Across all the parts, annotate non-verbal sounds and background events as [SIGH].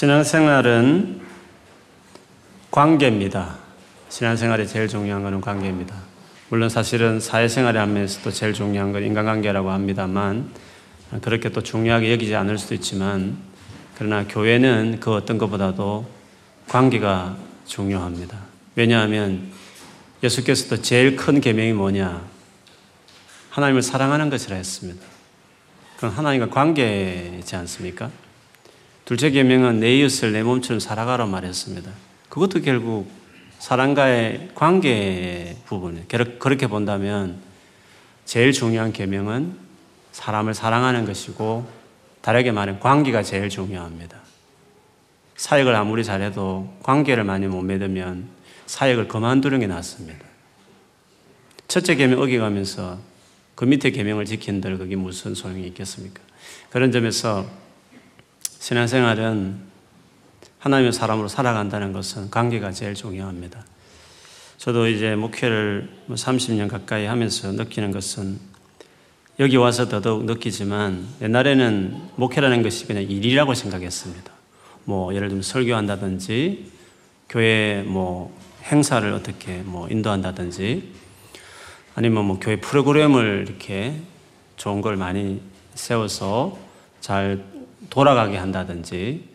신앙생활은 관계입니다. 신앙생활에 제일 중요한 것은 관계입니다. 물론 사실은 사회생활에 하면서도 제일 중요한 건 인간관계라고 합니다만 그렇게 또 중요하게 여기지 않을 수도 있지만 그러나 교회는 그 어떤 것보다도 관계가 중요합니다. 왜냐하면 예수께서도 제일 큰 계명이 뭐냐? 하나님을 사랑하는 것이라 했습니다. 그건 하나님과 관계이지 않습니까? 둘째 계명은 내 이웃을 내 몸처럼 살아가라 말했습니다. 그것도 결국 사랑과의 관계 부분에 그렇게 본다면 제일 중요한 계명은 사람을 사랑하는 것이고 다르게 말하면 관계가 제일 중요합니다. 사역을 아무리 잘해도 관계를 많이 못 맺으면 사역을 그만두는 게 낫습니다. 첫째 계명 어겨가면서 그 밑에 계명을 지킨들 그게 무슨 소용이 있겠습니까? 그런 점에서 신앙생활은 하나님의 사람으로 살아간다는 것은 관계가 제일 중요합니다. 저도 이제 목회를 30년 뭐 가까이 하면서 느끼는 것은 여기 와서 더더욱 느끼지만 옛날에는 목회라는 것이 그냥 일이라고 생각했습니다. 뭐 예를 들면 설교한다든지 교회 뭐 행사를 어떻게 뭐 인도한다든지 아니면 뭐 교회 프로그램을 이렇게 좋은 걸 많이 세워서 잘 돌아가게 한다든지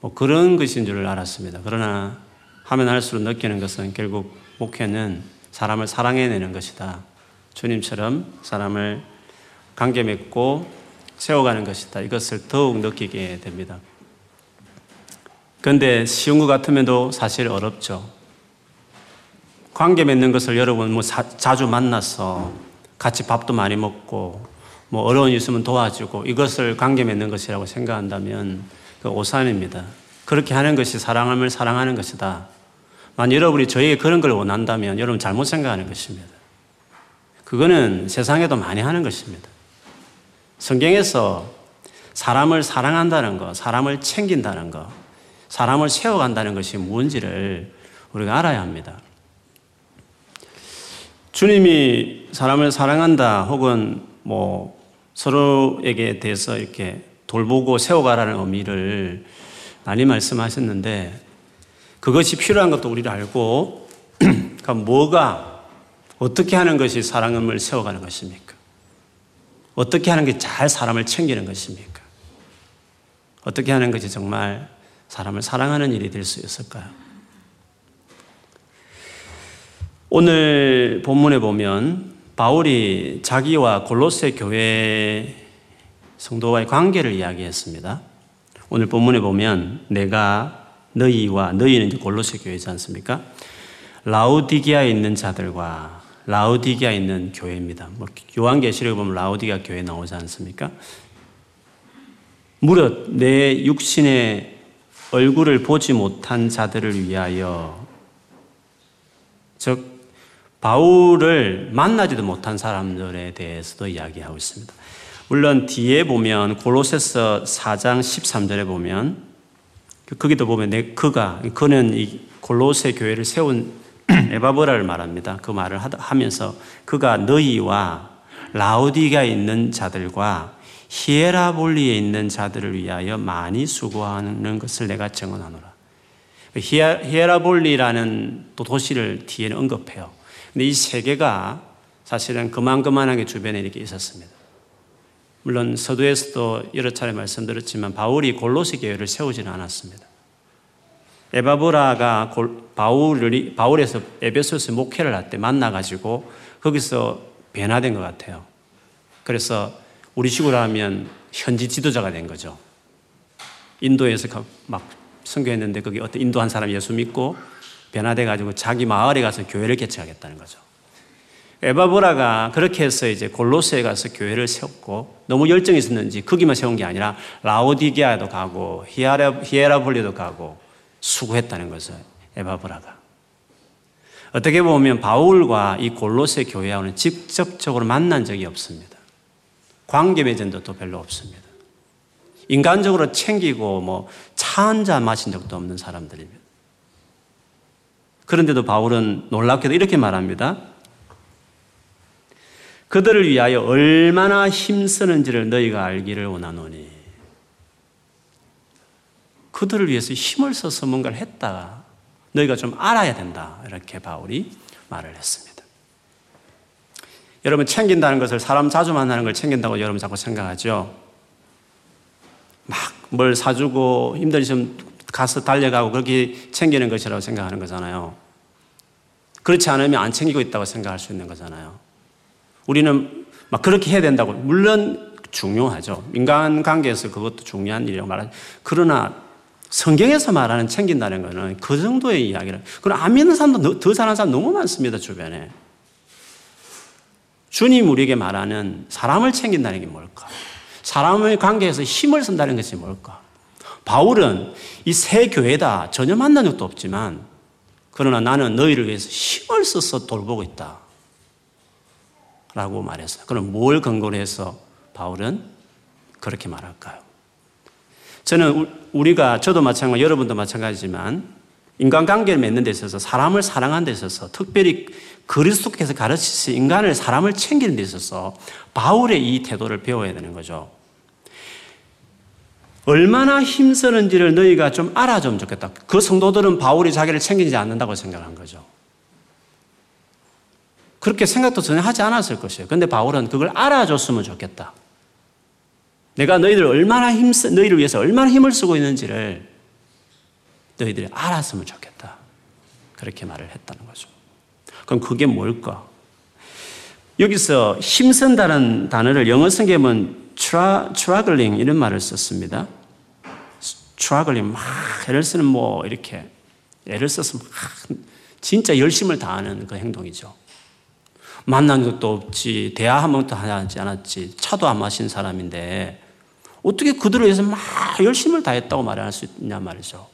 뭐 그런 것인 줄 알았습니다. 그러나 하면 할수록 느끼는 것은 결국 목회는 사람을 사랑해내는 것이다. 주님처럼 사람을 관계 맺고 세워가는 것이다. 이것을 더욱 느끼게 됩니다. 그런데 쉬운 것 같으면도 사실 어렵죠. 관계 맺는 것을 여러분 뭐 사, 자주 만나서 같이 밥도 많이 먹고 뭐 어려운 일 있으면 도와주고 이것을 관계 맺는 것이라고 생각한다면 그 오산입니다. 그렇게 하는 것이 사랑함을 사랑하는 것이다. 만약 여러분이 저에게 그런 걸 원한다면 여러분 잘못 생각하는 것입니다. 그거는 세상에도 많이 하는 것입니다. 성경에서 사람을 사랑한다는 것, 사람을 챙긴다는 것, 사람을 세워간다는 것이 뭔지를 우리가 알아야 합니다. 주님이 사람을 사랑한다 혹은 뭐 서로에게 대해서 이렇게 돌보고 세워가라는 의미를 많이 말씀하셨는데 그것이 필요한 것도 우리를 알고 [CLEARS THROAT] 그러니까 뭐가 어떻게 하는 것이 사랑을 세워가는 것입니까? 어떻게 하는 게 잘 사람을 챙기는 것입니까? 어떻게 하는 것이 정말 사람을 사랑하는 일이 될 수 있을까요? 오늘 본문에 보면 바울이 자기와 골로새 교회 성도와의 관계를 이야기했습니다. 오늘 본문에 보면 내가 너희와 너희는 이제 골로새 교회지 않습니까? 라우디기아에 있는 자들과 라우디기아에 있는 교회입니다. 뭐 요한계시록에 보면 라우디기아 교회 나오지 않습니까? 무릇 내 육신의 얼굴을 보지 못한 자들을 위하여 즉 바울을 만나지도 못한 사람들에 대해서도 이야기하고 있습니다. 물론 뒤에 보면 골로새서 4장 13절에 보면 거기도 보면 내 그가 그는 이 골로새 교회를 세운 [CLEARS THROAT] 에바브라를 말합니다. 그 말을 하면서 그가 너희와 라우디가 있는 자들과 히에라볼리에 있는 자들을 위하여 많이 수고하는 것을 내가 증언하노라. 히에라볼리라는 또 도시를 뒤에는 언급해요. 근데 이세 개가 사실은 그만그만하게 주변에 이렇게 있었습니다. 물론 서두에서도 여러 차례 말씀드렸지만 바울이 골로새 교회를 세우지는 않았습니다. 에바브라가 바울이 바울에서 에베소서 목회를 할 때 만나가지고 거기서 변화된 것 같아요. 그래서 우리 식으로 하면 현지 지도자가 된 거죠. 인도에서 막 선교했는데 거기 어떤 인도 한 사람 예수 믿고 변화돼 가지고 자기 마을에 가서 교회를 개최하겠다는 거죠. 에바브라가 그렇게 해서 이제 골로새에 가서 교회를 세웠고 너무 열정이 있었는지 거기만 세운 게 아니라 라오디게아도 가고 히에라, 히에라볼리도 가고 수고했다는 거죠. 에바브라가. 어떻게 보면 바울과 이 골로새 교회와는 직접적으로 만난 적이 없습니다. 관계 맺은 적도 별로 없습니다. 인간적으로 챙기고 뭐 차 한 잔 마신 적도 없는 사람들입니다. 그런데도 바울은 놀랍게도 이렇게 말합니다. 그들을 위하여 얼마나 힘쓰는지를 너희가 알기를 원하노니. 그들을 위해서 힘을 써서 뭔가를 했다. 너희가 좀 알아야 된다. 이렇게 바울이 말을 했습니다. 여러분, 챙긴다는 것을 사람 자주 만나는 걸 챙긴다고 여러분 자꾸 생각하죠? 막 뭘 사주고 힘들으시면 가서 달려가고 그렇게 챙기는 것이라고 생각하는 거잖아요. 그렇지 않으면 안 챙기고 있다고 생각할 수 있는 거잖아요. 우리는 막 그렇게 해야 된다고. 물론 중요하죠. 인간 관계에서 그것도 중요한 일이라고 말하죠. 그러나 성경에서 말하는 챙긴다는 것은 그 정도의 이야기를. 그럼 안 믿는 사람도 더 잘하는 사람 너무 많습니다, 주변에. 주님 우리에게 말하는 사람을 챙긴다는 게 뭘까? 사람의 관계에서 힘을 쓴다는 것이 뭘까? 바울은 이 새 교회다 전혀 만난 적도 없지만 그러나 나는 너희를 위해서 힘을 써서 돌보고 있다. 라고 말했어요. 그럼 뭘 근거로 해서 바울은 그렇게 말할까요? 저는 우리가 저도 마찬가지, 여러분도 마찬가지지만 인간관계를 맺는 데 있어서 사람을 사랑하는 데 있어서 특별히 그리스도께서 가르치신 인간을 사람을 챙기는 데 있어서 바울의 이 태도를 배워야 되는 거죠. 얼마나 힘쓰는지를 너희가 좀 알아주면 좋겠다. 그 성도들은 바울이 자기를 챙기지 않는다고 생각한 거죠. 그렇게 생각도 전혀 하지 않았을 것이에요. 근데 바울은 그걸 알아줬으면 좋겠다. 내가 너희들 얼마나 힘쓰, 너희를 위해서 얼마나 힘을 쓰고 있는지를 너희들이 알았으면 좋겠다. 그렇게 말을 했다는 거죠. 그럼 그게 뭘까? 여기서 힘쓴다는 단어를 영어 성경은 stru, struggling 이런 말을 썼습니다. struggling 막 애를 쓰는 뭐 이렇게 애를 써서 막 진짜 열심을 다하는 그 행동이죠. 만난 적도 없지, 대화 한 번도 하지 않았지, 차도 안 마신 사람인데 어떻게 그들을 위해서 막 열심을 다했다고 말할 수 있냐 말이죠.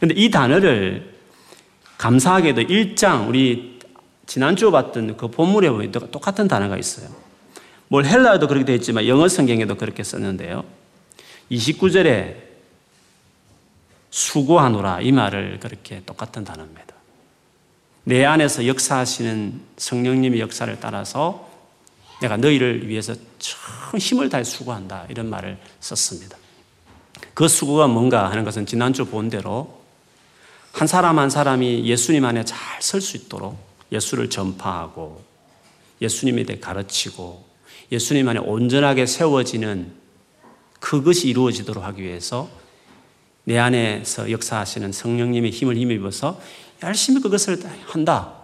근데 이 단어를 감사하게도 1장, 우리 지난주 봤던 그 본문에 보면 똑같은 단어가 있어요. 뭘 헬라어도 그렇게 되어 있지만 영어 성경에도 그렇게 썼는데요. 29절에 수고하노라 이 말을 그렇게 똑같은 단어입니다. 내 안에서 역사하시는 성령님의 역사를 따라서 내가 너희를 위해서 참 힘을 다해 수고한다. 이런 말을 썼습니다. 그 수고가 뭔가 하는 것은 지난주 본 대로 한 사람 한 사람이 예수님 안에 잘 설 수 있도록 예수를 전파하고 예수님에 대해 가르치고 예수님 안에 온전하게 세워지는 그것이 이루어지도록 하기 위해서 내 안에서 역사하시는 성령님의 힘을 힘입어서 열심히 그것을 한다.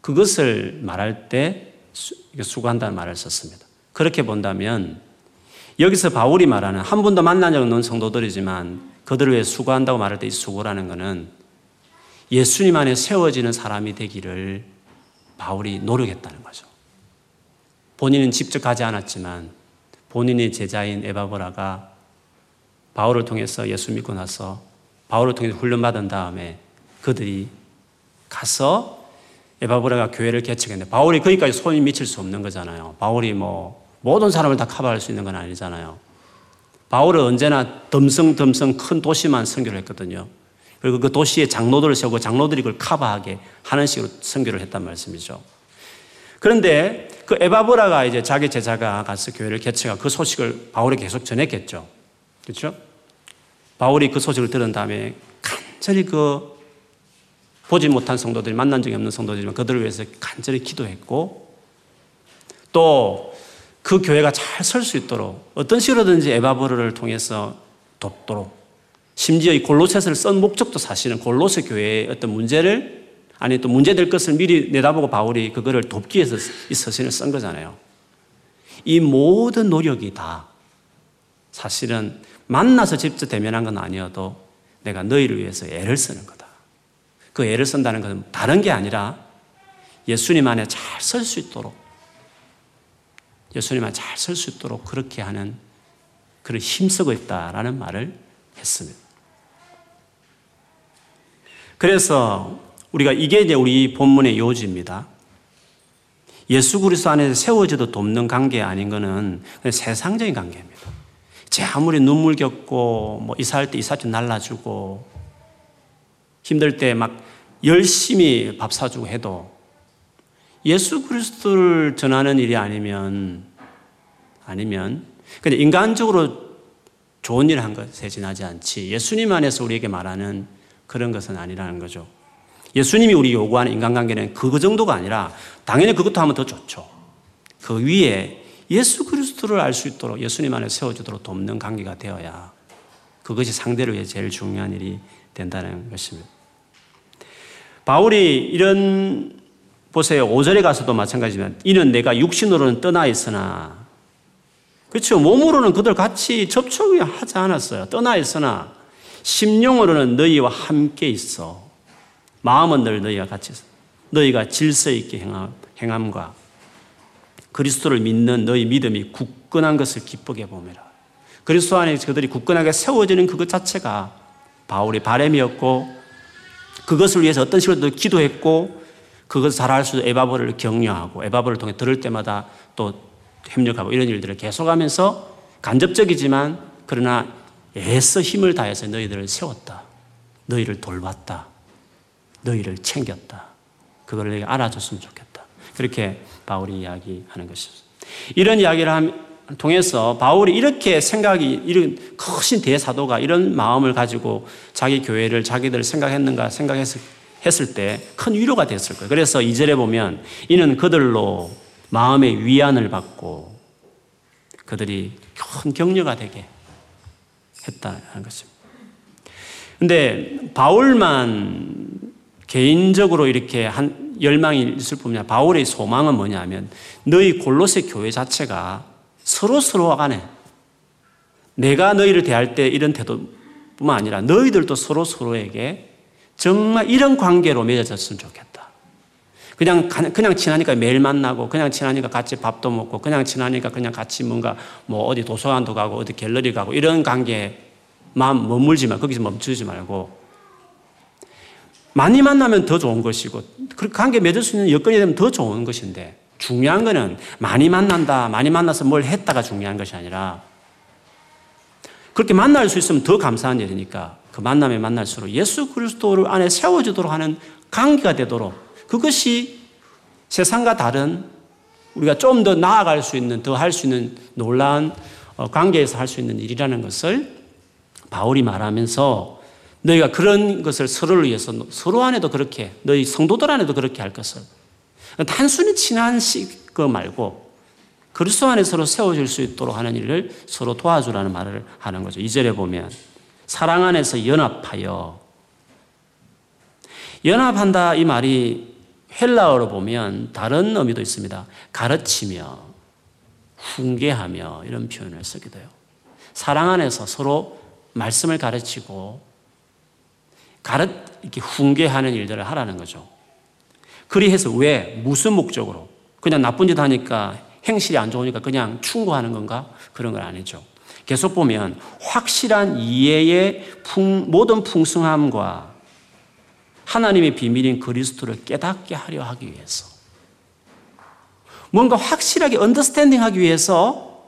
그것을 말할 때 수고한다는 말을 썼습니다. 그렇게 본다면 여기서 바울이 말하는 한 번도 만난 적 없는 성도들이지만 그들을 위해 수고한다고 말할 때 이 수고라는 것은 예수님 안에 세워지는 사람이 되기를 바울이 노력했다는 거죠. 본인은 직접 가지 않았지만 본인의 제자인 에바보라가 바울을 통해서 예수 믿고 나서 바울을 통해서 훈련받은 다음에 그들이 가서 에바브라가 교회를 개척했는데 바울이 거기까지 손이 미칠 수 없는 거잖아요. 바울이 뭐 모든 사람을 다 커버할 수 있는 건 아니잖아요. 바울은 언제나 덤성덤성 큰 도시만 선교를 했거든요. 그리고 그 도시에 장로들을 세우고 장로들이 그걸 커버하게 하는 식으로 선교를 했단 말씀이죠. 그런데 그 에바브라가 이제 자기 제자가 가서 교회를 개척하고 그 소식을 바울에 계속 전했겠죠. 그렇죠? 바울이 그 소식을 들은 다음에 간절히 그 보지 못한 성도들이 만난 적이 없는 성도들이지만 그들을 위해서 간절히 기도했고 또 그 교회가 잘 설 수 있도록 어떤 식으로든지 에바브르를 통해서 돕도록 심지어 이 골로새서를 쓴 목적도 사실은 골로새 교회의 어떤 문제를 아니 또 문제될 것을 미리 내다보고 바울이 그거를 돕기 위해서 이 서신을 쓴 거잖아요. 이 모든 노력이 다 사실은 만나서 직접 대면한 건 아니어도 내가 너희를 위해서 애를 쓰는 거다. 그 애를 쓴다는 것은 다른 게 아니라 예수님 안에 잘 설 수 있도록 예수님 안에 잘 설 수 있도록 그렇게 하는 그런 힘쓰고 있다라는 말을 했습니다. 그래서 우리가 이게 이제 우리 본문의 요지입니다. 예수 그리스도 안에서 세워져도 돕는 관계 아닌 것은 세상적인 관계입니다. 제 아무리 눈물 겪고 뭐 이사할 때 이삿짐 날라주고 힘들 때 막 열심히 밥 사주고 해도 예수 그리스도를 전하는 일이 아니면 아니면 근데 인간적으로 좋은 일을 한 것에 지나지 않지 예수님 안에서 우리에게 말하는 그런 것은 아니라는 거죠. 예수님이 우리 요구하는 인간관계는 그 정도가 아니라 당연히 그것도 하면 더 좋죠. 그 위에 예수 그리스도를 알 수 있도록 예수님 안에 세워주도록 돕는 관계가 되어야 그것이 상대를 위해 제일 중요한 일이 된다는 것입니다. 바울이 이런 보세요. 5절에 가서도 마찬가지지만 이는 내가 육신으로는 떠나 있으나 그렇죠. 몸으로는 그들 같이 접촉이 하지 않았어요. 떠나 있으나 심령으로는 너희와 함께 있어. 마음은 늘 너희와 같이 있어. 너희가 질서 있게 행함과 그리스도를 믿는 너희 믿음이 굳건한 것을 기쁘게 보매라. 그리스도 안에 그들이 굳건하게 세워지는 그것 자체가 바울의 바램이었고 그것을 위해서 어떤 식으로 기도했고 그것을 잘할 수 있는 에바버를 격려하고 에바버를 통해 들을 때마다 또 협력하고 이런 일들을 계속하면서 간접적이지만 그러나 애써 힘을 다해서 너희들을 세웠다. 너희를 돌봤다. 너희를 챙겼다. 그걸 내가 알아줬으면 좋겠다. 그렇게 바울이 이야기하는 것입니다. 이런 이야기를 통해서 바울이 이렇게 생각이 이런 크신 대사도가 이런 마음을 가지고 자기 교회를 자기들 생각했는가 생각했을 했을 때 큰 위로가 됐을 거예요. 그래서 2절에 보면 이는 그들로 마음의 위안을 받고 그들이 큰 격려가 되게 했다는 것입니다. 근데 바울만 개인적으로 이렇게 한 열망이 있을 뿐만 바울의 소망은 뭐냐면 너희 골로새 교회 자체가 서로 서로 간에 내가 너희를 대할 때 이런 태도뿐만 아니라 너희들도 서로 서로에게 정말 이런 관계로 맺어졌으면 좋겠다. 그냥, 그냥 친하니까 매일 만나고, 그냥 친하니까 같이 밥도 먹고, 그냥 친하니까 그냥 같이 뭔가 뭐 어디 도서관도 가고, 어디 갤러리 가고, 이런 관계만 머물지 말, 거기서 멈추지 말고, 많이 만나면 더 좋은 것이고, 그 관계 맺을 수 있는 여건이 되면 더 좋은 것인데, 중요한 거는 많이 만난다, 많이 만나서 뭘 했다가 중요한 것이 아니라, 그렇게 만날 수 있으면 더 감사한 일이니까, 그 만남에 만날수록 예수 그리스도를 안에 세워지도록 하는 관계가 되도록 그것이 세상과 다른 우리가 좀 더 나아갈 수 있는 더 할 수 있는 놀라운 어, 관계에서 할 수 있는 일이라는 것을 바울이 말하면서 너희가 그런 것을 서로를 위해서 서로 안에도 그렇게 너희 성도들 안에도 그렇게 할 것을 단순히 친한 거 말고 그리스도 안에 서로 세워질 수 있도록 하는 일을 서로 도와주라는 말을 하는 거죠. 이절에 보면 사랑 안에서 연합하여 연합한다 이 말이 헬라어로 보면 다른 의미도 있습니다. 가르치며 훈계하며 이런 표현을 쓰기도 해요. 사랑 안에서 서로 말씀을 가르치고 가르 이렇게 훈계하는 일들을 하라는 거죠. 그리해서 왜 무슨 목적으로 그냥 나쁜 짓 하니까 행실이 안 좋으니까 그냥 충고하는 건가? 그런 건 아니죠. 계속 보면 확실한 이해의 풍, 모든 풍성함과 하나님의 비밀인 그리스도를 깨닫게 하려 하기 위해서 뭔가 확실하게 understanding 하기 위해서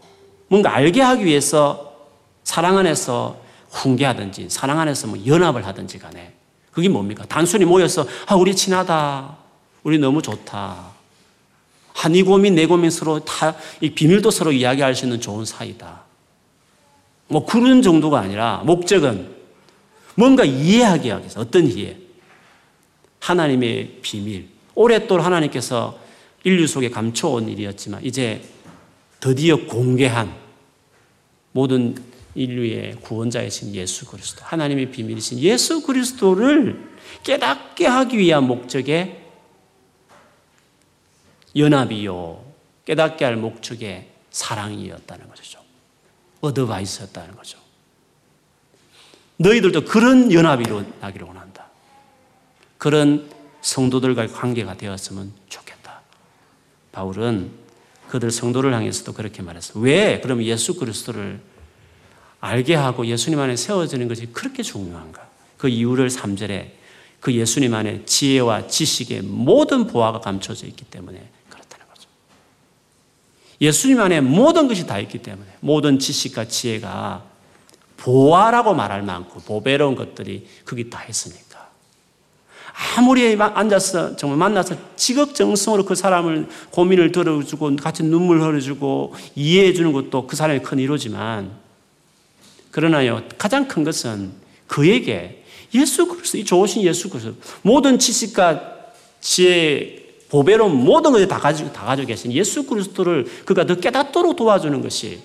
뭔가 알게 하기 위해서 사랑 안에서 훈계하든지 사랑 안에서 뭐 연합을 하든지 간에 그게 뭡니까? 단순히 모여서 아 우리 친하다. 우리 너무 좋다. 한이 고민 내 고민 서로 다 이 비밀도 서로 이야기할 수 있는 좋은 사이다. 뭐 그런 정도가 아니라 목적은 뭔가 이해하기 위해서 어떤 이해? 하나님의 비밀. 오랫동안 하나님께서 인류 속에 감춰온 일이었지만 이제 드디어 공개한 모든 인류의 구원자이신 예수 그리스도, 하나님의 비밀이신 예수 그리스도를 깨닫게 하기 위한 목적의 연합이요. 깨닫게 할 목적의 사랑이었다는 것이죠. 어드바이스였다는 거죠. 너희들도 그런 연합이 나기를 원한다. 그런 성도들과의 관계가 되었으면 좋겠다. 바울은 그들 성도를 향해서도 그렇게 말했어. 왜? 그럼 예수 그리스도를 알게 하고 예수님 안에 세워지는 것이 그렇게 중요한가? 그 이유를 3절에 그 예수님 안에 지혜와 지식의 모든 보화가 감춰져 있기 때문에 예수님 안에 모든 것이 다 있기 때문에 모든 지식과 지혜가 보아라고 말할 만큼 보배로운 것들이 거기 다 있으니까. 아무리 앉아서 정말 만나서 지극정성으로 그 사람을 고민을 들어주고 같이 눈물 흘려주고 이해해 주는 것도 그 사람의 큰 이루지만 그러나요, 가장 큰 것은 그에게 예수 그리스도, 이 좋으신 예수 그리스도, 모든 지식과 지혜, 보배로 모든 것을 다 가지고, 다 가지고 계신 예수 그리스도를 그가 더 깨닫도록 도와주는 것이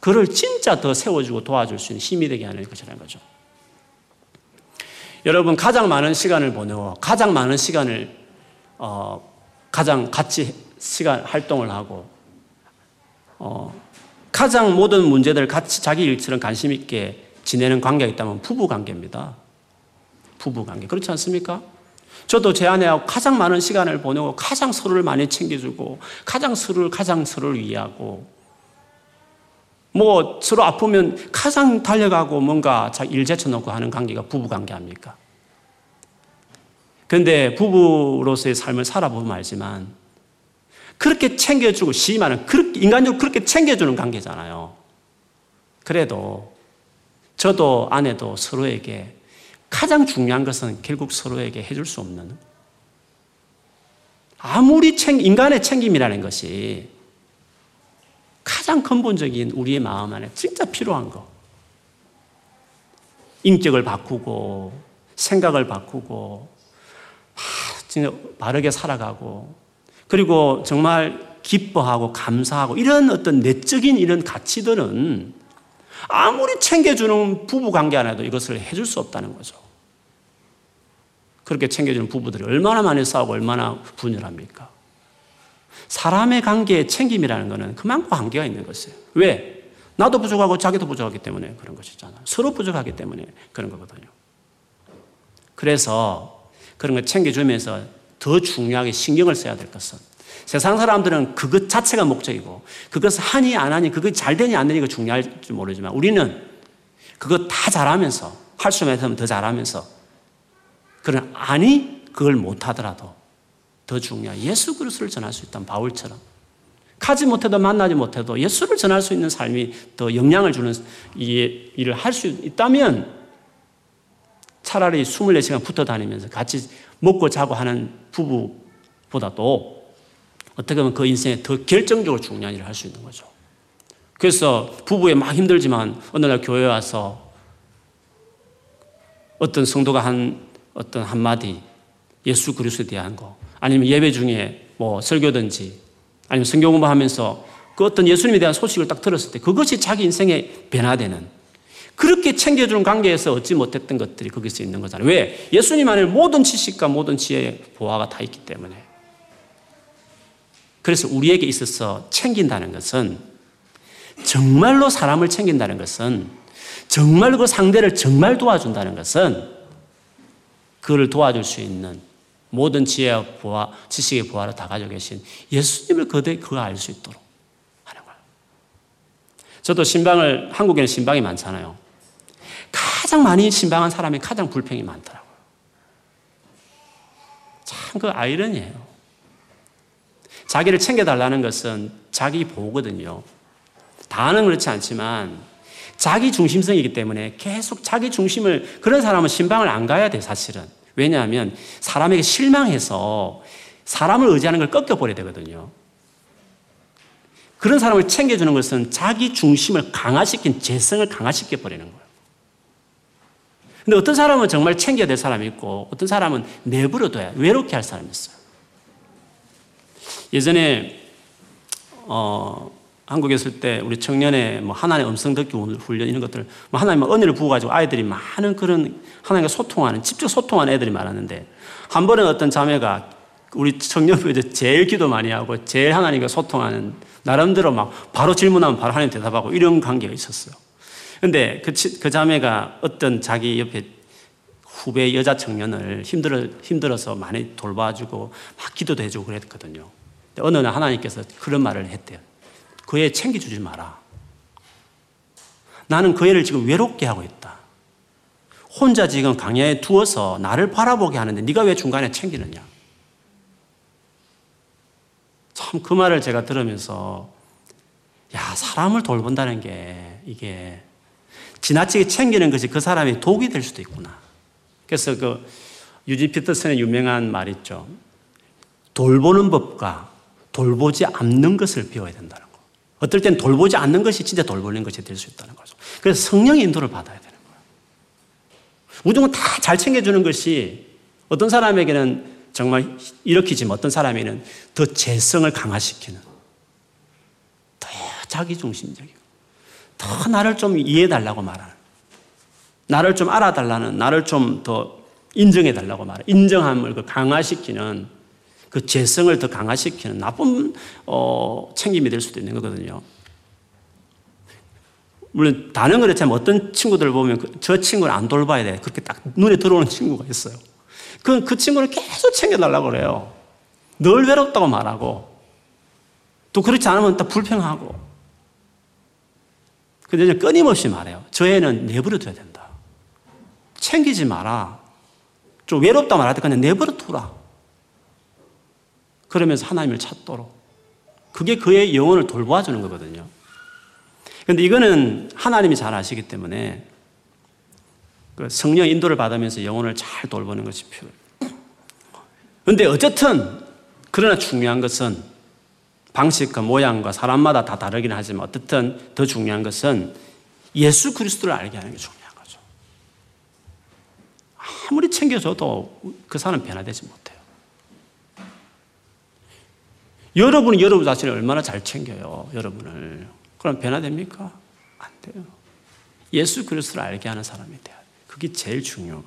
그를 진짜 더 세워주고 도와줄 수 있는 힘이 되게 하는 것이라는 거죠. 여러분, 가장 많은 시간을 보내고, 가장 많은 시간을, 어, 가장 같이 시간, 활동을 하고, 어, 가장 모든 문제들 같이 자기 일처럼 관심 있게 지내는 관계가 있다면 부부 관계입니다. 부부 관계. 그렇지 않습니까? 저도 제 아내하고 가장 많은 시간을 보내고 가장 서로를 많이 챙겨주고 가장 서로를 가장 서로를 이해하고 뭐 서로 아프면 가장 달려가고 뭔가 일 제쳐놓고 하는 관계가 부부 관계 아닙니까? 그런데 부부로서의 삶을 살아보면 알지만 그렇게 챙겨주고 시만은 그렇게 인간적으로 그렇게 챙겨주는 관계잖아요. 그래도 저도 아내도 서로에게 가장 중요한 것은 결국 서로에게 해줄 수 없는 아무리 챙 인간의 챙김이라는 것이 가장 근본적인 우리의 마음 안에 진짜 필요한 거. 인격을 바꾸고 생각을 바꾸고 진짜 바르게 살아가고 그리고 정말 기뻐하고 감사하고 이런 어떤 내적인 이런 가치들은 아무리 챙겨주는 부부 관계 안에도 이것을 해줄 수 없다는 거죠. 그렇게 챙겨주는 부부들이 얼마나 많이 싸우고 얼마나 분열합니까? 사람의 관계에 챙김이라는 것은 그만큼 한계가 있는 것이에요. 왜? 나도 부족하고 자기도 부족하기 때문에 그런 것이잖아. 서로 부족하기 때문에 그런 거거든요. 그래서 그런 걸 챙겨주면서 더 중요하게 신경을 써야 될 것은 세상 사람들은 그것 자체가 목적이고 그것을 하니 안 하니 그것 잘 되니 안 되니가 중요할지 모르지만 우리는 그것 다 잘하면서 할 수만 있으면 더 잘하면서 그런 아니 그걸 못하더라도 더 중요한 예수 그리스도를 전할 수 있다는 바울처럼 가지 못해도 만나지 못해도 예수를 전할 수 있는 삶이 더 영향을 주는 이 일을 할 수 있다면 차라리 24시간 붙어 다니면서 같이 먹고 자고 하는 부부보다도 어떻게 보면 그 인생에 더 결정적으로 중요한 일을 할 수 있는 거죠. 그래서 부부에 막 힘들지만 어느 날 교회에 와서 어떤 성도가 한 어떤 한마디 예수 그리스도에 대한 거 아니면 예배 중에 뭐 설교든지 아니면 성경 공부하면서 그 어떤 예수님에 대한 소식을 딱 들었을 때 그것이 자기 인생에 변화되는 그렇게 챙겨주는 관계에서 얻지 못했던 것들이 거기서 있는 거잖아요. 왜? 예수님 안에 모든 지식과 모든 지혜의 보화가 다 있기 때문에. 그래서 우리에게 있어서 챙긴다는 것은 정말로 사람을 챙긴다는 것은 정말 그 상대를 정말 도와준다는 것은 그를 도와줄 수 있는 모든 지혜와 보화, 지식의 보화를 다 가지고 계신 예수님을 그대 그거 알수 있도록 하는 거예요. 저도 신방을 한국에는 신방이 많잖아요. 가장 많이 신방한 사람이 가장 불평이 많더라고요. 참 그 아이러니예요. 자기를 챙겨달라는 것은 자기 보거든요. 다는 그렇지 않지만 자기 중심성이기 때문에 계속 자기 중심을 그런 사람은 신방을 안 가야 돼 사실은. 왜냐하면 사람에게 실망해서 사람을 의지하는 걸 꺾여버려야 되거든요. 그런 사람을 챙겨주는 것은 자기 중심을 강화시킨 재성을 강화시켜 버리는 거예요. 근데 어떤 사람은 정말 챙겨야 될 사람이 있고 어떤 사람은 내버려 둬야 외롭게 할 사람이 있어요. 예전에 어, 한국에 있을 때 우리 청년의 뭐 하나님의 음성 듣기 훈련 이런 것들 뭐 하나님의 은혜를 부어가지고 아이들이 많은 그런 하나님과 소통하는 직접 소통하는 애들이 많았는데 한 번은 어떤 자매가 우리 청년부에 제일 기도 많이 하고 제일 하나님과 소통하는 나름대로 막 바로 질문하면 바로 하나님 대답하고 이런 관계가 있었어요. 근데 그, 그 자매가 어떤 자기 옆에 후배 여자 청년을 힘들어, 힘들어서 많이 돌봐주고 막 기도도 해주고 그랬거든요. 어느 날 하나님께서 그런 말을 했대요. 그 애 챙겨주지 마라. 나는 그 애를 지금 외롭게 하고 있다. 혼자 지금 강야에 두어서 나를 바라보게 하는데 네가 왜 중간에 챙기느냐. 참 그 말을 제가 들으면서 야, 사람을 돌본다는 게 이게 지나치게 챙기는 것이 그 사람의 독이 될 수도 있구나. 그래서 그 유지 피터슨의 유명한 말 있죠. 돌보는 법과 돌보지 않는 것을 배워야 된다는 거. 어떨 땐 돌보지 않는 것이 진짜 돌보는 것이 될 수 있다는 거죠. 그래서 성령의 인도를 받아야 되는 거예요. 무조건 다잘 챙겨주는 것이 어떤 사람에게는 정말 일으키지만 어떤 사람에게는 더 재성을 강화시키는 더 자기중심적이고 더 나를 좀 이해해달라고 말하는 나를 좀 알아달라는 나를 좀 더 인정해달라고 말하는 인정함을 그 강화시키는 그 재성을 더 강화시키는 나쁜 어, 챙김이 될 수도 있는 거거든요. 물론 다른 그렇지만 어떤 친구들 보면 그, 저 친구를 안 돌봐야 돼. 그렇게 딱 눈에 들어오는 친구가 있어요. 그, 그 친구를 계속 챙겨달라고 그래요. 늘 외롭다고 말하고 또 그렇지 않으면 또 불평하고 근데 끊임없이 말해요. 저 애는 내버려 둬야 된다. 챙기지 마라. 좀 외롭다 말할 때 그냥 내버려 두라. 그러면서 하나님을 찾도록. 그게 그의 영혼을 돌보아주는 거거든요. 근데 이거는 하나님이 잘 아시기 때문에 그 성령 인도를 받으면서 영혼을 잘 돌보는 것이 필요해요. 근데 어쨌든 그러나 중요한 것은 방식과 모양과 사람마다 다 다르긴 하지만 어쨌든 더 중요한 것은 예수 그리스도를 알게 하는 게 중요한 거죠. 아무리 챙겨줘도 그 사람 변화되지 못해요. 여러분이 여러분 자신을 얼마나 잘 챙겨요, 여러분을. 그럼 변화됩니까? 안 돼요. 예수 그리스도를 알게 하는 사람이 돼야. 그게 제일 중요해요.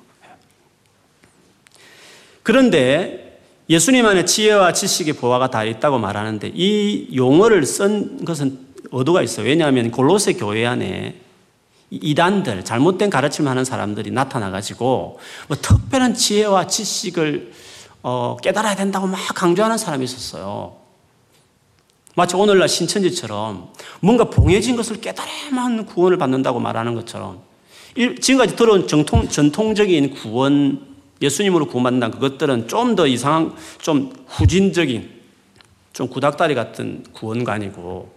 그런데 예수님 안에 지혜와 지식의 보화가 다 있다고 말하는데 이 용어를 쓴 것은 의도가 있어요. 왜냐하면 골로새 교회 안에 이단들, 잘못된 가르침 하는 사람들이 나타나가지고 뭐 특별한 지혜와 지식을 어, 깨달아야 된다고 막 강조하는 사람이 있었어요. 마치 오늘날 신천지처럼 뭔가 봉해진 것을 깨달아야만 구원을 받는다고 말하는 것처럼 지금까지 들어온 정통, 전통적인 구원, 예수님으로 구원받는다 그것들은 좀 더 이상한, 좀 후진적인, 좀 구닥다리 같은 구원관이고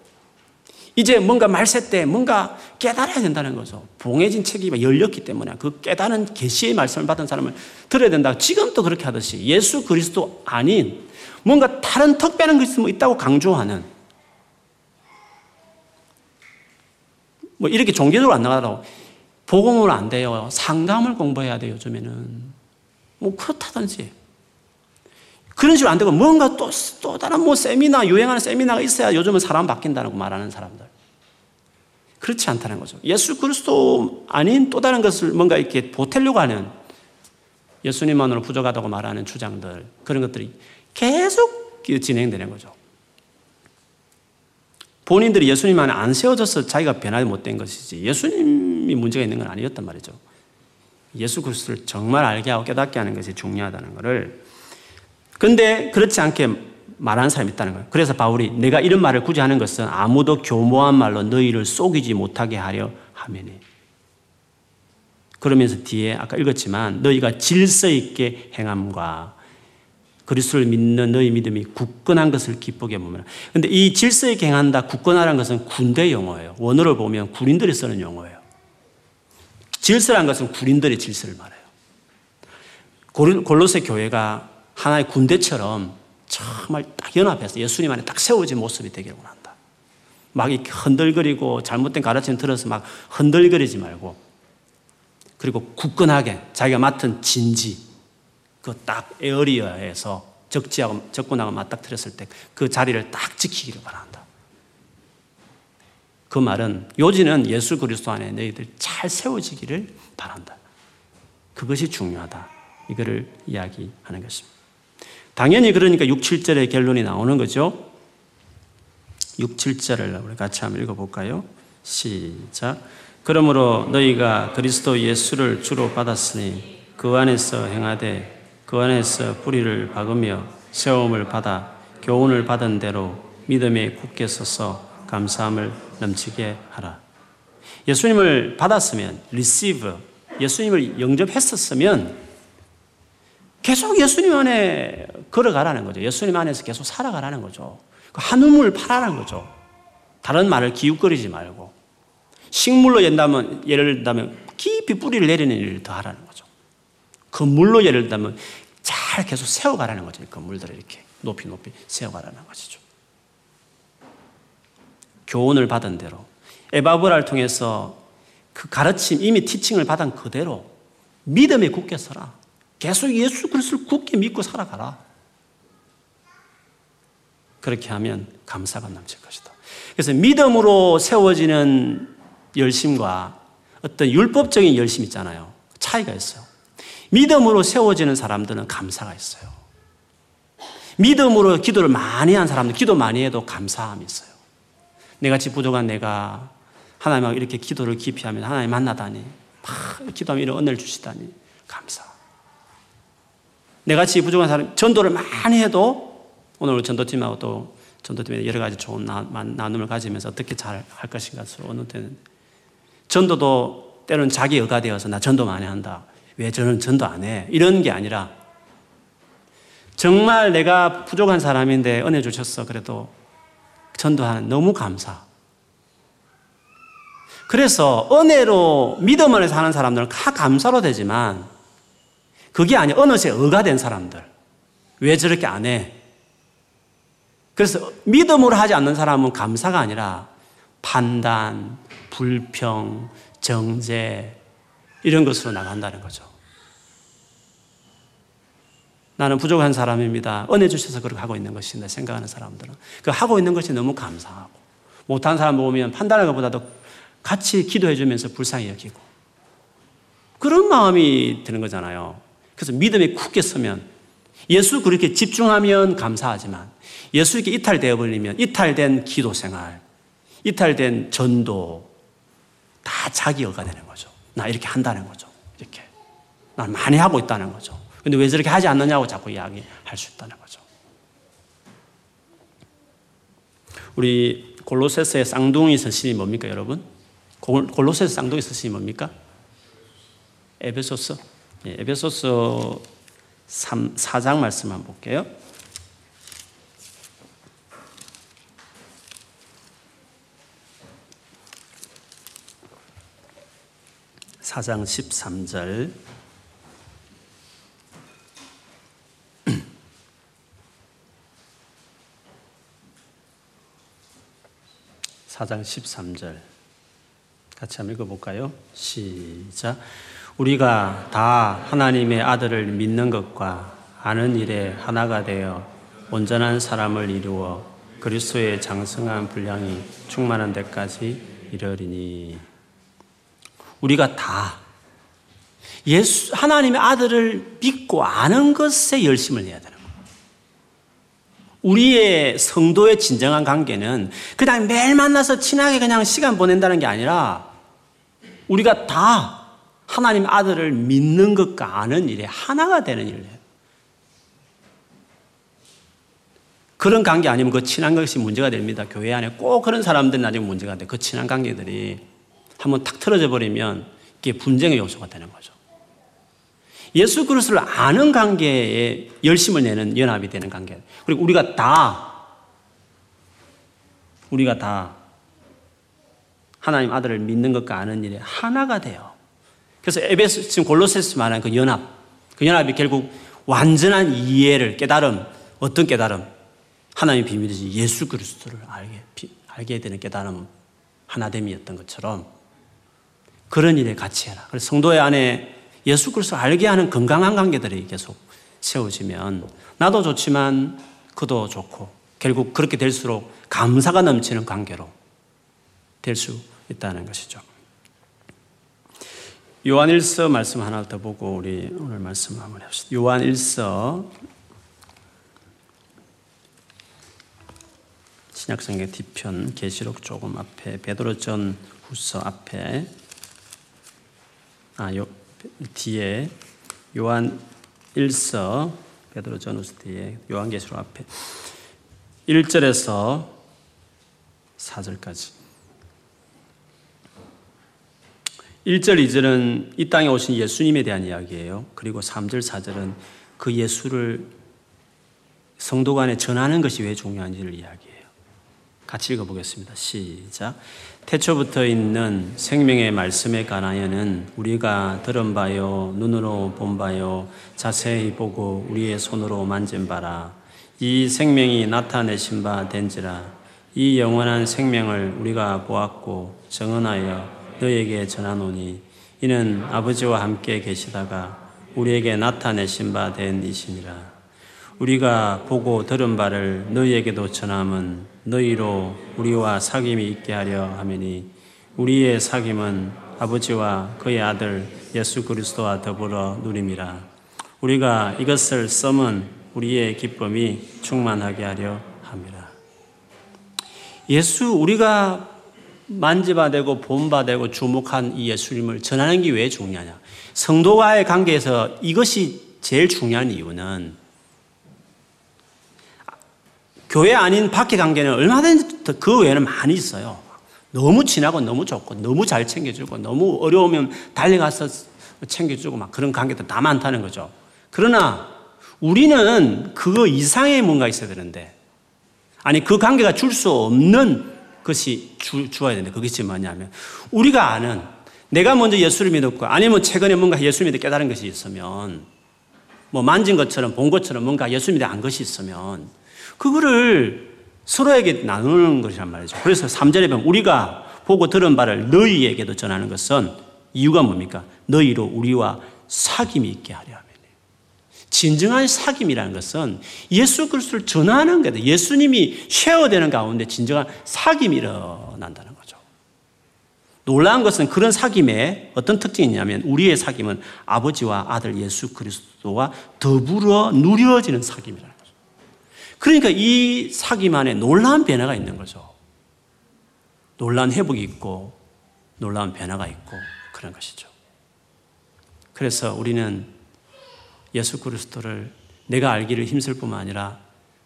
이제 뭔가 말세 때 뭔가 깨달아야 된다는 거죠. 봉해진 책이 열렸기 때문에 그 깨달은 계시의 말씀을 받은 사람을 들어야 된다. 지금도 그렇게 하듯이 예수 그리스도 아닌 뭔가 다른 특별한 뭐 있다고 강조하는 뭐 이렇게 종교적으로 안 나가더라고 복음으로 안 돼요. 상담을 공부해야 돼요, 요즘에는. 뭐 그렇다든지. 그런 식으로 안 되고 뭔가 또, 또 다른 뭐 세미나, 유행하는 세미나가 있어야 요즘은 사람 바뀐다고 말하는 사람들. 그렇지 않다는 거죠. 예수 그리스도 아닌 또 다른 것을 뭔가 이렇게 보태려고 하는 예수님만으로 부족하다고 말하는 주장들, 그런 것들이 계속 진행되는 거죠. 본인들이 예수님 안에 안 세워져서 자기가 변화를 못된 것이지 예수님이 문제가 있는 건 아니었단 말이죠. 예수 그리스도를 정말 알게 하고 깨닫게 하는 것이 중요하다는 것을 근데 그렇지 않게 말하는 사람이 있다는 거예요. 그래서 바울이 내가 이런 말을 굳이 하는 것은 아무도 교모한 말로 너희를 속이지 못하게 하려 하면이 그러면서 뒤에 아까 읽었지만 너희가 질서 있게 행함과 그리스도를 믿는 너희 믿음이 굳건한 것을 기쁘게 보면. 근데 이 질서 있게 행한다, 굳건하라는 것은 군대 용어예요. 원어를 보면 군인들이 쓰는 용어예요. 질서란 것은 군인들의 질서를 말해요. 골로새 교회가 하나의 군대처럼 정말 딱 연합해서 예수님 안에 딱 세워진 모습이 되기를 원한다. 막 흔들거리고 잘못된 가르침 들어서 막 흔들거리지 말고 그리고 굳건하게 자기가 맡은 진지 그 딱 에어리어에서 적지하고 적군하고 맞닥뜨렸을 때 그 자리를 딱 지키기를 바란다. 그 말은 요지는 예수 그리스도 안에 너희들 잘 세워지기를 바란다. 그것이 중요하다. 이거를 이야기하는 것입니다. 당연히 그러니까 6, 7절의 결론이 나오는 거죠. 6, 7절을 우리 같이 한번 읽어볼까요? 시작. 그러므로 너희가 그리스도 예수를 주로 받았으니 그 안에서 행하되 그 안에서 뿌리를 박으며 세움을 받아 교훈을 받은 대로 믿음에 굳게 서서 감사함을 넘치게 하라. 예수님을 받았으면 receive 예수님을 영접했었으면 계속 예수님 안에 걸어가라는 거죠. 예수님 안에서 계속 살아가라는 거죠. 그한 우물 파라는 거죠. 다른 말을 기웃거리지 말고 식물로 yen다면 예를 들면 깊이 뿌리를 내리는 일을 더 하라는 거죠. 건물로 예를 들면 잘 계속 세워가라는 거죠. 건물들을 이렇게 높이 높이 세워가라는 것이죠. 교훈을 받은 대로 에바브라를 통해서 그 가르침 이미 티칭을 받은 그대로 믿음에 굳게 서라. 계속 예수 그리스도를 굳게 믿고 살아가라. 그렇게 하면 감사가 넘칠 것이다. 그래서 믿음으로 세워지는 열심과 어떤 율법적인 열심 있잖아요. 차이가 있어요. 믿음으로 세워지는 사람들은 감사가 있어요. 믿음으로 기도를 많이 한 사람들, 기도 많이 해도 감사함이 있어요. 내같이 부족한 내가 하나님하고 이렇게 기도를 깊이 하면 하나님 만나다니, 막 기도하면 이런 은혜를 주시다니, 감사. 내같이 부족한 사람, 전도를 많이 해도 오늘 전도팀하고 또 전도팀에 여러 가지 좋은 나 눔을 가지면서 어떻게 잘 할 것인가 서로 때는 전도도 때로는 자기 의가 되어서 나 전도 많이 한다. 왜 저는 전도 안 해? 이런 게 아니라 정말 내가 부족한 사람인데 은혜 주셨어. 그래도 전도하는 너무 감사. 그래서 은혜로 믿음 안에 사는 사람들은 다 감사로 되지만 그게 아니야. 어느새 의가 된 사람들. 왜 저렇게 안 해? 그래서 믿음으로 하지 않는 사람은 감사가 아니라 판단, 불평, 정죄 이런 것으로 나간다는 거죠. 나는 부족한 사람입니다. 은혜 주셔서 그렇게 하고 있는 것인데 생각하는 사람들은 그 하고 있는 것이 너무 감사하고 못한 사람 보면 판단하는 것보다도 같이 기도해 주면서 불쌍히 여기고 그런 마음이 드는 거잖아요. 그래서 믿음에 굳게 서면 예수 그렇게 집중하면 감사하지만 예수 이렇게 이탈되어 버리면 이탈된 기도 생활, 이탈된 전도 다 자기여가 되는 거죠. 나 이렇게 한다는 거죠. 이렇게. 난 많이 하고 있다는 거죠. 근데 왜 저렇게 하지 않느냐고 자꾸 이야기할 수 있다는 거죠. 우리 골로새서의 쌍둥이 서신이 뭡니까, 여러분? 골로새서 쌍둥이 서신이 뭡니까? 에베소서. 예, 에베소서 3, 4장 말씀 한번 볼게요. 4장 13절 4장 13절 같이 한번 읽어볼까요? 시작. 우리가 다 하나님의 아들을 믿는 것과 아는 일에 하나가 되어 온전한 사람을 이루어 그리스도의 장성한 분량이 충만한 데까지 이르리니 우리가 다 예수 하나님의 아들을 믿고 아는 것에 열심을 내야 되는. 우리의 성도의 진정한 관계는 그냥 매일 만나서 친하게 그냥 시간 보낸다는 게 아니라 우리가 다 하나님 아들을 믿는 것과 아는 일에 하나가 되는 일을 해요. 그런 관계 아니면 그 친한 것이 문제가 됩니다. 교회 안에 꼭 그런 사람들이 나중에 문제가 돼. 그 친한 관계들이 한번 탁 틀어져 버리면 이게 분쟁의 요소가 되는 거죠. 예수 그리스도를 아는 관계에 열심을 내는 연합이 되는 관계. 그리고 우리가 다 우리가 다 하나님 아들을 믿는 것과 아는 일에 하나가 돼요. 그래서 에베소 지금 골로새서 말하는 그 연합, 그 연합이 결국 완전한 이해를 깨달음, 어떤 깨달음? 하나님의 비밀이지 예수 그리스도를 알게 알게 되는 깨달음 하나됨이었던 것처럼 그런 일에 같이 해라. 그래서 성도의 안에 예수 그리스도를 알게 하는 건강한 관계들이 계속 세워지면 나도 좋지만 그도 좋고 결국 그렇게 될수록 감사가 넘치는 관계로 될 수 있다는 것이죠. 요한일서 말씀 하나 더 보고 우리 오늘 말씀 마무리합시다. 요한일서 신약성경 뒤편 계시록 조금 앞에 베드로전 후서 앞에 아, 요, 뒤에 요한 1서 베드로 전후서 뒤에 요한계시록 앞에 1절에서 4절까지 1절, 2절은 이 땅에 오신 예수님에 대한 이야기예요. 그리고 3절, 4절은 그 예수를 성도 간에 전하는 것이 왜 중요한지를 이야기해요. 같이 읽어보겠습니다. 시작. 태초부터 있는 생명의 말씀에 관하여는 우리가 들은 바요, 눈으로 본 바요, 자세히 보고 우리의 손으로 만진 바라. 이 생명이 나타내신 바 된지라. 이 영원한 생명을 우리가 보았고 정언하여 너에게 전하노니 이는 아버지와 함께 계시다가 우리에게 나타내신 바 된 이시니라. 우리가 보고 들은 바를 너희에게도 전함은 너희로 우리와 사귐이 있게 하려 하매니 우리의 사귐은 아버지와 그의 아들 예수 그리스도와 더불어 누림이라. 우리가 이것을 써은 우리의 기쁨이 충만하게 하려 합니다. 예수 우리가 만지바되고 본바되고 주목한 이 예수님을 전하는 게 왜 중요하냐? 성도와의 관계에서 이것이 제일 중요한 이유는 교회 아닌 밖의 관계는 얼마든지 그 외에는 많이 있어요. 너무 친하고 너무 좋고 너무 잘 챙겨주고 너무 어려우면 달려가서 챙겨주고 막 그런 관계도 다 많다는 거죠. 그러나 우리는 그거 이상의 뭔가 있어야 되는데 아니 그 관계가 줄 수 없는 것이 주, 주어야 되는데 그것이 뭐냐면 우리가 아는 내가 먼저 예수를 믿었고 아니면 최근에 뭔가 예수 믿어 깨달은 것이 있으면 뭐 만진 것처럼 본 것처럼 뭔가 예수 믿어 안 것이 있으면 그거를 서로에게 나누는 것이란 말이죠. 그래서 3절에 보면 우리가 보고 들은 바를 너희에게도 전하는 것은 이유가 뭡니까? 너희로 우리와 사귐이 있게 하려 하면. 진정한 사귐이라는 것은 예수 그리스도를 전하는 거다. 예수님이 쉐어되는 가운데 진정한 사귐이 일어난다는 거죠. 놀라운 것은 그런 사귐에 어떤 특징이 있냐면 우리의 사귐은 아버지와 아들 예수 그리스도와 더불어 누려지는 사귐이라는. 그러니까 이 사귐 안에 놀라운 변화가 있는 거죠. 놀라운 회복이 있고 놀라운 변화가 있고 그런 것이죠. 그래서 우리는 예수 그리스도를 내가 알기를 힘쓸 뿐만 아니라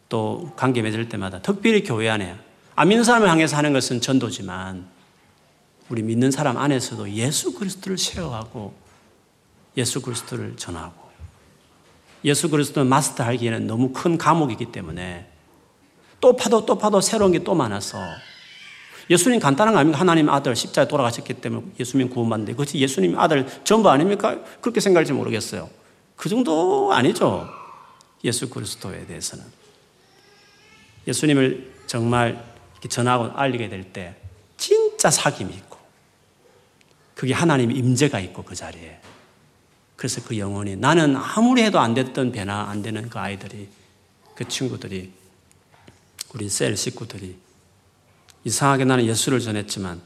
또 관계 맺을 때마다 특별히 교회 안에 안 믿는 사람을 향해서 하는 것은 전도지만 우리 믿는 사람 안에서도 예수 그리스도를 쉐어하고 예수 그리스도를 전하고 예수 그리스도는 마스터하기에는 너무 큰 과목이기 때문에 또 파도 또 파도 새로운 게 또 많아서 예수님 간단한 거 아닙니까? 하나님 아들 십자에 돌아가셨기 때문에 예수님 구원받는데 그것이 예수님 아들 전부 아닙니까? 그렇게 생각할지 모르겠어요. 그 정도 아니죠. 예수 그리스도에 대해서는. 예수님을 정말 전하고 알리게 될 때 진짜 사귐이 있고 그게 하나님의 임재가 있고 그 자리에 그래서 그 영혼이 나는 아무리 해도 안 됐던 변화 안 되는 그 아이들이 그 친구들이 우리 셀 식구들이 이상하게 나는 예수를 전했지만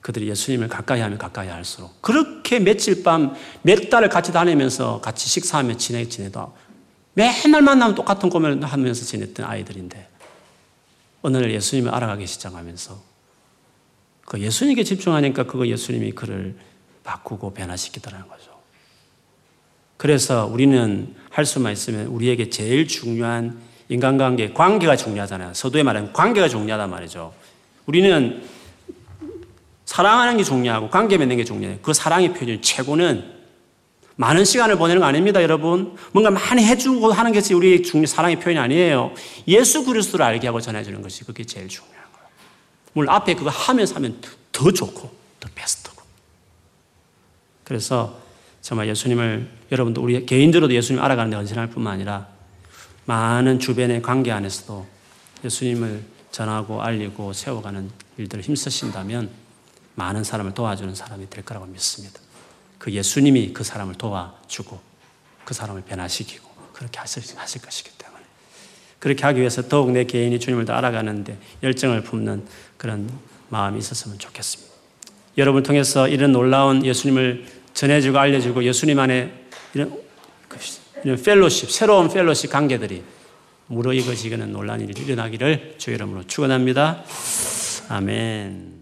그들이 예수님을 가까이 하면 가까이 할수록 그렇게 며칠 밤 몇 달을 같이 다니면서 같이 식사하며 지내 지내도 맨날 만나면 똑같은 고민을 하면서 지냈던 아이들인데 어느 날 예수님을 알아가기 시작하면서 그 예수님께 집중하니까 그거 예수님이 그를 바꾸고 변화시키더라는 거죠. 그래서 우리는 할 수만 있으면 우리에게 제일 중요한 인간관계, 관계가 중요하잖아요. 서두에 말하면 관계가 중요하단 말이죠. 우리는 사랑하는 게 중요하고 관계 맺는 게 중요해요. 그 사랑의 표현 최고는 많은 시간을 보내는 거 아닙니다, 여러분. 뭔가 많이 해주고 하는 것이 우리 중 사랑의 표현이 아니에요. 예수 그리스도를 알게 하고 전해주는 것이 그게 제일 중요한 거예요. 물론 앞에 그거 하면서 하면 더 좋고 더 베스트고. 그래서 정말 예수님을 여러분도 우리 개인적으로도 예수님 알아가는 데 헌신할 뿐만 아니라 많은 주변의 관계 안에서도 예수님을 전하고 알리고 세워가는 일들을 힘쓰신다면 많은 사람을 도와주는 사람이 될 거라고 믿습니다. 그 예수님이 그 사람을 도와주고 그 사람을 변화시키고 그렇게 하실, 하실 것이기 때문에 그렇게 하기 위해서 더욱 내 개인이 주님을 더 알아가는데 열정을 품는 그런 마음이 있었으면 좋겠습니다. 여러분을 통해서 이런 놀라운 예수님을 전해주고 알려주고 예수님 안에 이런, 이런 펠로십, 새로운 펠로십 관계들이 무르익어지는 놀란 일이 일어나기를 주 이름으로 축원합니다. 아멘.